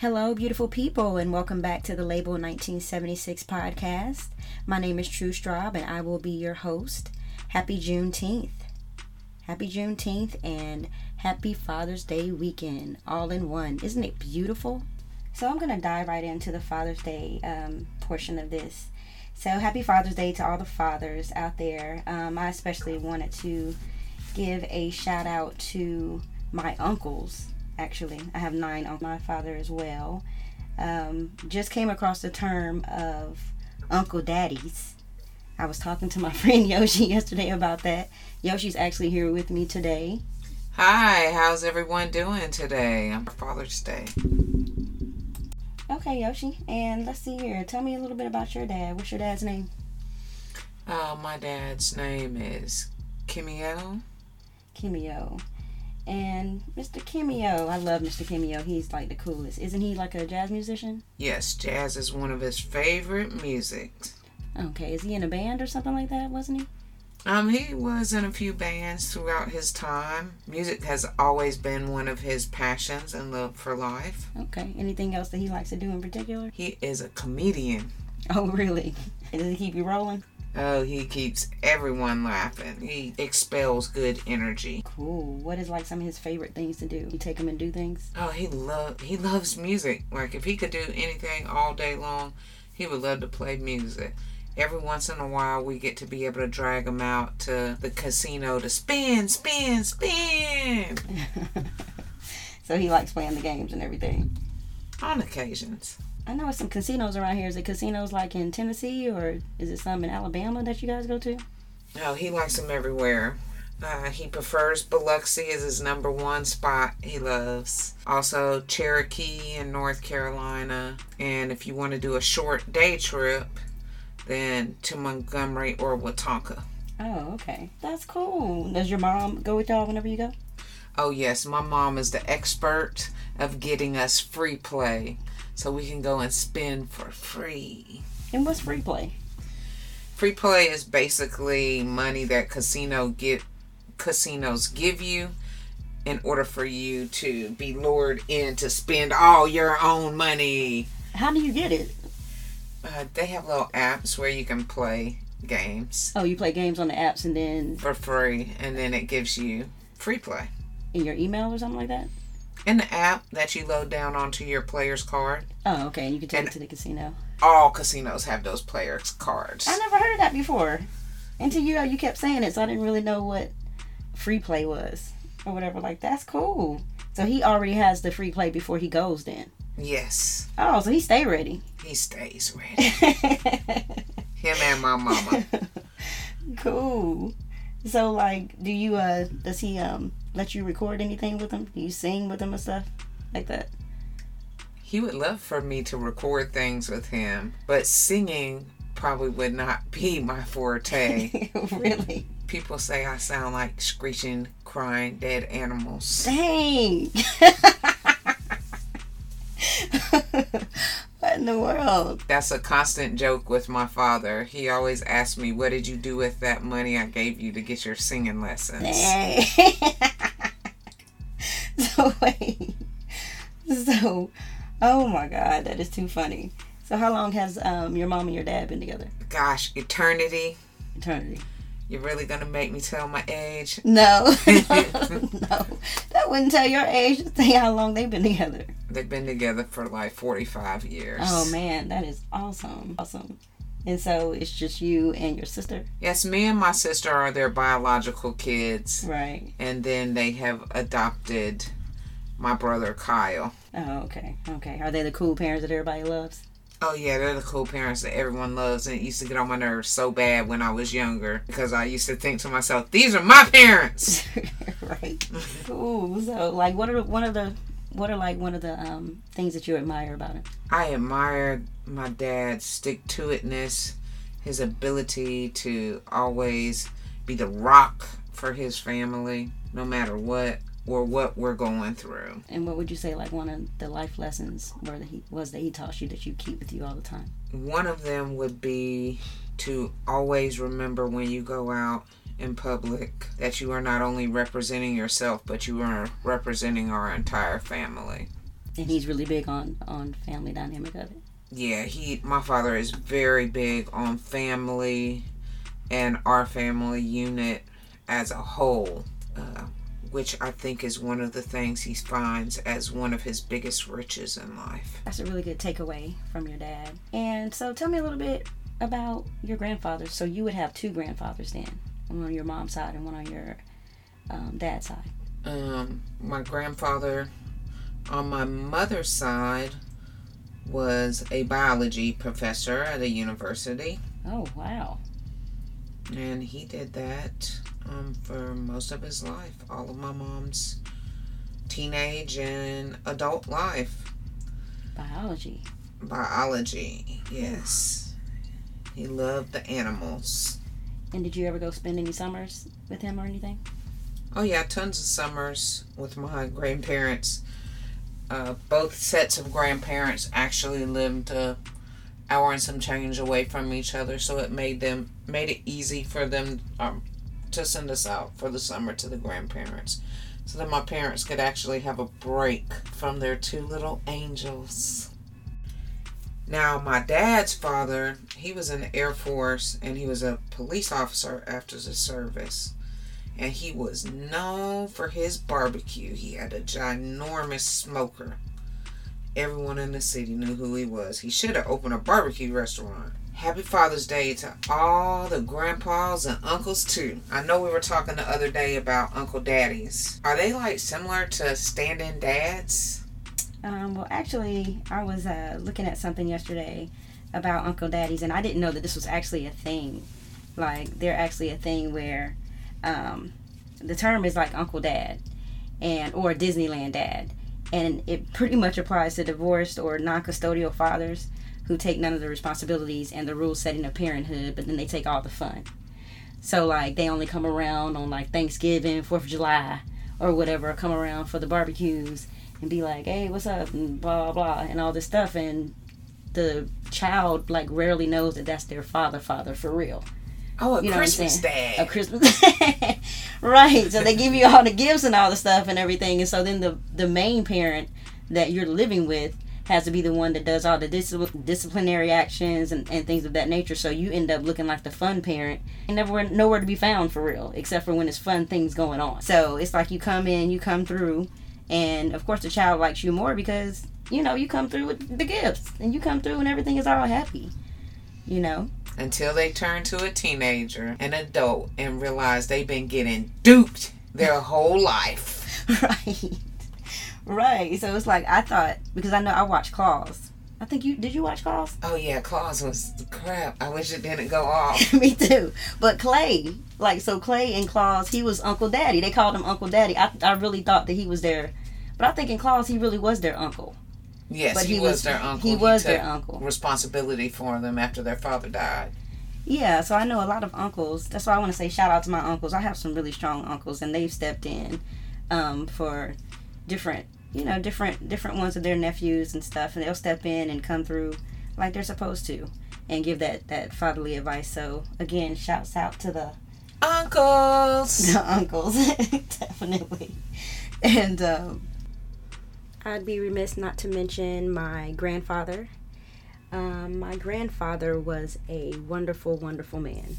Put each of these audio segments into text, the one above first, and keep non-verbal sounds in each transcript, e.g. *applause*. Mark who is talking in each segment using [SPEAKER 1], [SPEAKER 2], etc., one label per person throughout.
[SPEAKER 1] Hello, beautiful people, and welcome back to the Label 1976 podcast. My name is Tru Straub, and I will be your host. Happy Juneteenth. Happy Juneteenth and happy Father's Day weekend, all in one. Isn't it beautiful? So, I'm going to dive right into the Father's Day um, portion of this. So, happy Father's Day to all the fathers out there. Um, I especially wanted to give a shout out to my uncles actually. I have nine on my father as well. Um, just came across the term of Uncle Daddies. I was talking to my *laughs* friend Yoshi yesterday about that. Yoshi's actually here with me today.
[SPEAKER 2] Hi, how's everyone doing today on Father's Day?
[SPEAKER 1] Okay, Yoshi, and let's see here. Tell me a little bit about your dad. What's your dad's name?
[SPEAKER 2] Uh, my dad's name is Kimio.
[SPEAKER 1] Kimio. And Mr. Kimio, I love Mr. Kimio. He's like the coolest. Isn't he like a jazz musician?
[SPEAKER 2] Yes, jazz is one of his favorite musics.
[SPEAKER 1] Okay, is he in a band or something like that, wasn't he?
[SPEAKER 2] Um, he was in a few bands throughout his time. Music has always been one of his passions and love for life.
[SPEAKER 1] Okay. Anything else that he likes to do in particular?
[SPEAKER 2] He is a comedian.
[SPEAKER 1] Oh, really? Does he keep you rolling?
[SPEAKER 2] Oh, he keeps everyone laughing. He expels good energy.
[SPEAKER 1] Cool. What is like some of his favorite things to do? You take him and do things?
[SPEAKER 2] Oh, he love he loves music. Like if he could do anything all day long, he would love to play music. Every once in a while, we get to be able to drag him out to the casino to spin, spin, spin. *laughs*
[SPEAKER 1] so he likes playing the games and everything.
[SPEAKER 2] On occasions.
[SPEAKER 1] I know some casinos around here. Is it casinos like in Tennessee or is it some in Alabama that you guys go to?
[SPEAKER 2] No, he likes them everywhere. Uh, he prefers Biloxi as his number one spot he loves. Also, Cherokee in North Carolina. And if you want to do a short day trip, then to Montgomery or Wetumpka.
[SPEAKER 1] Oh, okay. That's cool. Does your mom go with y'all whenever you go?
[SPEAKER 2] Oh, yes. My mom is the expert of getting us free play so we can go and spend for free.
[SPEAKER 1] And what's free play?
[SPEAKER 2] Free play is basically money that casino get casinos give you in order for you to be lured in to spend all your own money.
[SPEAKER 1] How do you get it?
[SPEAKER 2] Uh, they have little apps where you can play games.
[SPEAKER 1] Oh, you play games on the apps and then
[SPEAKER 2] for free, and then it gives you free play
[SPEAKER 1] in your email or something like that.
[SPEAKER 2] In the app that you load down onto your player's card.
[SPEAKER 1] Oh, okay, and you can take and it to the casino.
[SPEAKER 2] All casinos have those players cards.
[SPEAKER 1] I never heard of that before. Until you you kept saying it, so I didn't really know what free play was or whatever. Like that's cool. So he already has the free play before he goes then.
[SPEAKER 2] Yes.
[SPEAKER 1] Oh, so he stay ready.
[SPEAKER 2] He stays ready. *laughs* Him and my mama. *laughs*
[SPEAKER 1] cool. So like, do you uh does he um let you record anything with him? Do you sing with him and stuff like that?
[SPEAKER 2] He would love for me to record things with him, but singing probably would not be my forte. *laughs*
[SPEAKER 1] really?
[SPEAKER 2] People say I sound like screeching, crying dead animals.
[SPEAKER 1] Dang. *laughs* what in the world?
[SPEAKER 2] That's a constant joke with my father. He always asks me, What did you do with that money I gave you to get your singing lessons?
[SPEAKER 1] so, *laughs* *laughs* wait. So, oh my God, that is too funny. So, how long has um, your mom and your dad been together?
[SPEAKER 2] Gosh, eternity.
[SPEAKER 1] Eternity.
[SPEAKER 2] You're really gonna make me tell my age? *laughs* *laughs*
[SPEAKER 1] No, no, that wouldn't tell your age. Just say how long they've been together.
[SPEAKER 2] They've been together for like 45 years.
[SPEAKER 1] Oh man, that is awesome, awesome. And so it's just you and your sister.
[SPEAKER 2] Yes, me and my sister are their biological kids.
[SPEAKER 1] Right.
[SPEAKER 2] And then they have adopted my brother Kyle.
[SPEAKER 1] Oh, okay, okay. Are they the cool parents that everybody loves?
[SPEAKER 2] Oh yeah, they're the cool parents that everyone loves, and it used to get on my nerves so bad when I was younger because I used to think to myself, "These are my parents." *laughs*
[SPEAKER 1] right. cool. So, like, what are one of the what are like one of the um, things that you admire about him?
[SPEAKER 2] I admire my dad's stick to itness, his ability to always be the rock for his family, no matter what or what we're going through.
[SPEAKER 1] And what would you say, like one of the life lessons were that he was that he taught you that you keep with you all the time?
[SPEAKER 2] One of them would be to always remember when you go out in public that you are not only representing yourself, but you are representing our entire family.
[SPEAKER 1] And he's really big on on family dynamic of it.
[SPEAKER 2] Yeah, he my father is very big on family and our family unit as a whole, uh, which I think is one of the things he finds as one of his biggest riches in life.
[SPEAKER 1] That's a really good takeaway from your dad. And so tell me a little bit about your grandfathers. So you would have two grandfathers then, one on your mom's side and one on your um, dad's side.
[SPEAKER 2] Um, my grandfather on my mother's side was a biology professor at a university.
[SPEAKER 1] Oh, wow.
[SPEAKER 2] And he did that um, for most of his life, all of my mom's teenage and adult life.
[SPEAKER 1] Biology.
[SPEAKER 2] Biology, yes. He loved the animals.
[SPEAKER 1] And did you ever go spend any summers with him or anything?
[SPEAKER 2] Oh, yeah, tons of summers with my grandparents. Uh, both sets of grandparents actually lived a hour and some change away from each other, so it made them made it easy for them um, to send us out for the summer to the grandparents, so that my parents could actually have a break from their two little angels. Now, my dad's father, he was in the Air Force and he was a police officer after the service and he was known for his barbecue. He had a ginormous smoker. Everyone in the city knew who he was. He should have opened a barbecue restaurant. Happy Father's Day to all the grandpas and uncles too. I know we were talking the other day about Uncle Daddies. Are they like similar to stand-in dads?
[SPEAKER 1] Um, well, actually, I was uh, looking at something yesterday about Uncle Daddies, and I didn't know that this was actually a thing. Like, they're actually a thing where um, the term is like Uncle Dad, and or Disneyland Dad, and it pretty much applies to divorced or non-custodial fathers who take none of the responsibilities and the rule setting of parenthood, but then they take all the fun. So like they only come around on like Thanksgiving, Fourth of July, or whatever, come around for the barbecues and be like, hey, what's up, and blah blah, and all this stuff, and the child like rarely knows that that's their father, father for real.
[SPEAKER 2] Oh, a
[SPEAKER 1] You know
[SPEAKER 2] Christmas dad.
[SPEAKER 1] A Christmas, *laughs* right? So they give you all the gifts and all the stuff and everything, and so then the the main parent that you're living with has to be the one that does all the dis- disciplinary actions and, and things of that nature. So you end up looking like the fun parent and never nowhere to be found for real, except for when it's fun things going on. So it's like you come in, you come through, and of course the child likes you more because you know you come through with the gifts and you come through and everything is all happy. You know.
[SPEAKER 2] until they turn to a teenager, an adult, and realize they've been getting duped their whole life. *laughs*
[SPEAKER 1] right right so it's like i thought because i know i watched claws i think you did you watch claws
[SPEAKER 2] Oh yeah, Claws was crap. I wish it didn't go *laughs* off.
[SPEAKER 1] me too but clay like so clay and claws he was uncle daddy they called him uncle daddy i, I really thought that he was their but i think in claws he really was their uncle
[SPEAKER 2] Yes,
[SPEAKER 1] But
[SPEAKER 2] he,
[SPEAKER 1] he
[SPEAKER 2] was,
[SPEAKER 1] was-
[SPEAKER 2] their uncle.
[SPEAKER 1] he was
[SPEAKER 2] took
[SPEAKER 1] their uncle.
[SPEAKER 2] Responsibility for them after their father died.
[SPEAKER 1] yeah so i know a lot of uncles that's why i want to say shout out to my uncles i have some really strong uncles and they've stepped in um, for different you know different different ones of their nephews and stuff and they'll step in and come through like they're supposed to and give that that fatherly advice. So again shouts out to the
[SPEAKER 2] Uncles. *laughs*
[SPEAKER 1] the uncles *laughs* definitely. And um, i'd be remiss not to mention my grandfather. Um, my grandfather was a wonderful wonderful man.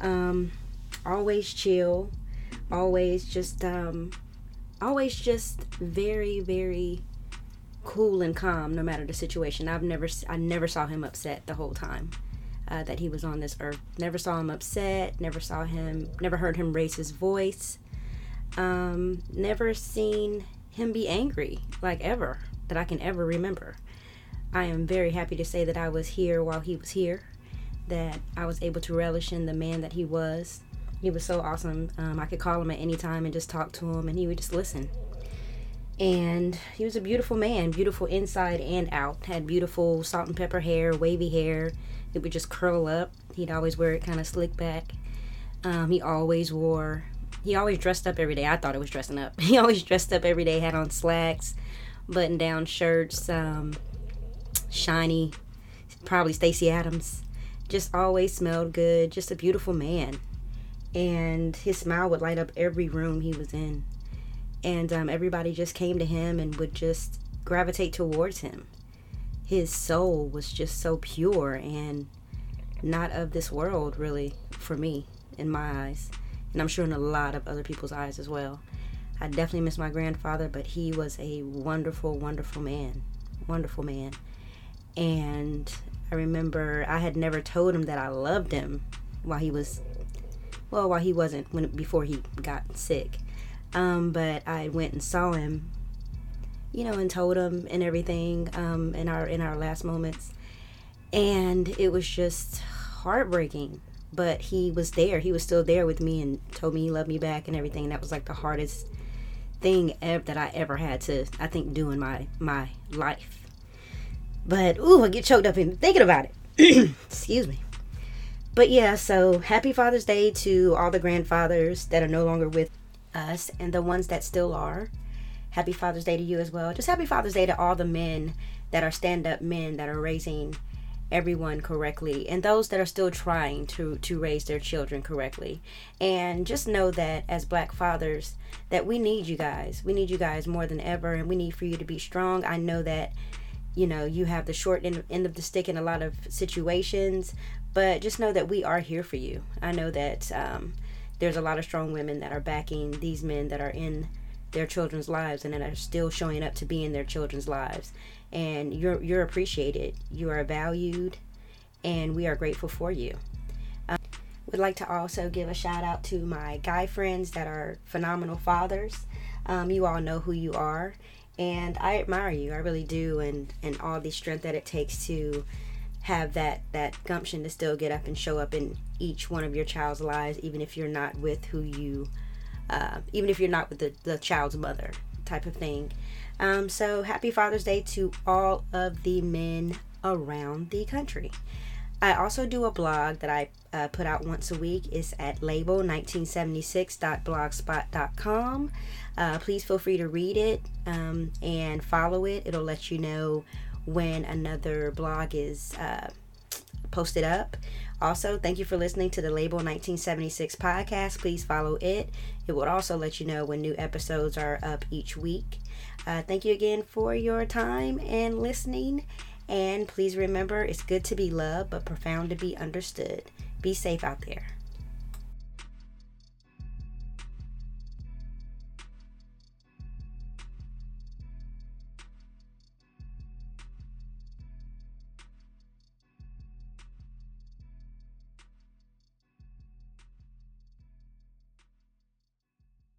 [SPEAKER 1] Um, always chill always just um, always just very very cool and calm no matter the situation. I've never I never saw him upset the whole time uh, that he was on this earth. Never saw him upset never saw him never heard him raise his voice. Um, never seen him be angry like ever that i can ever remember. I am very happy to say that i was here while he was here that i was able to relish in the man that he was he was so awesome. Um, i could call him at any time and just talk to him and he would just listen. And he was a beautiful man beautiful inside and out. Had beautiful salt and pepper hair wavy hair. It would just curl up. He'd always wear it kind of slick back. Um, he always wore he always dressed up every day. I thought it was dressing up. *laughs* He always dressed up every day. Had on slacks button down shirts um, shiny probably stacy adams. Just always smelled good. Just a beautiful man and his smile would light up every room he was in and um, everybody just came to him and would just gravitate towards him. His soul was just so pure and not of this world, really, for me, in my eyes. And I'm sure in a lot of other people's eyes as well. I definitely miss my grandfather, but he was a wonderful, wonderful man. Wonderful man. And I remember I had never told him that I loved him while he was, well, while he wasn't, when before he got sick. Um, but I went and saw him, you know, and told him and everything um, in our in our last moments, and it was just heartbreaking. But he was there. He was still there with me and told me he loved me back and everything. And that was like the hardest thing ever, that I ever had to, I think, do in my my life. But ooh, I get choked up in thinking about it. *clears throat* Excuse me. But yeah, so happy Father's Day to all the grandfathers that are no longer with us and the ones that still are. Happy Father's Day to you as well. Just happy Father's Day to all the men that are stand up men that are raising everyone correctly and those that are still trying to to raise their children correctly and just know that as black fathers that we need you guys we need you guys more than ever and we need for you to be strong i know that you know you have the short end, end of the stick in a lot of situations but just know that we are here for you. I know that um, there's a lot of strong women that are backing these men that are in their children's lives and that are still showing up to be in their children's lives. And you're you're appreciated. You are valued and we are grateful for you. Um, would like to also give a shout out to my guy friends that are phenomenal fathers um, you all know who you are and I admire you. I really do, and and all the strength that it takes to have that that gumption to still get up and show up in each one of your child's lives, even if you're not with who you, uh, even if you're not with the the child's mother, type of thing. Um, so happy Father's Day to all of the men around the country. I also do a blog that I uh, put out once a week. It's at label1976.blogspot.com. Uh, please feel free to read it um, and follow it. It'll let you know when another blog is uh, posted up. Also, thank you for listening to the Label 1976 podcast. Please follow it. It will also let you know when new episodes are up each week. Uh, thank you again for your time and listening. And please remember it's good to be loved, but profound to be understood. Be safe out there.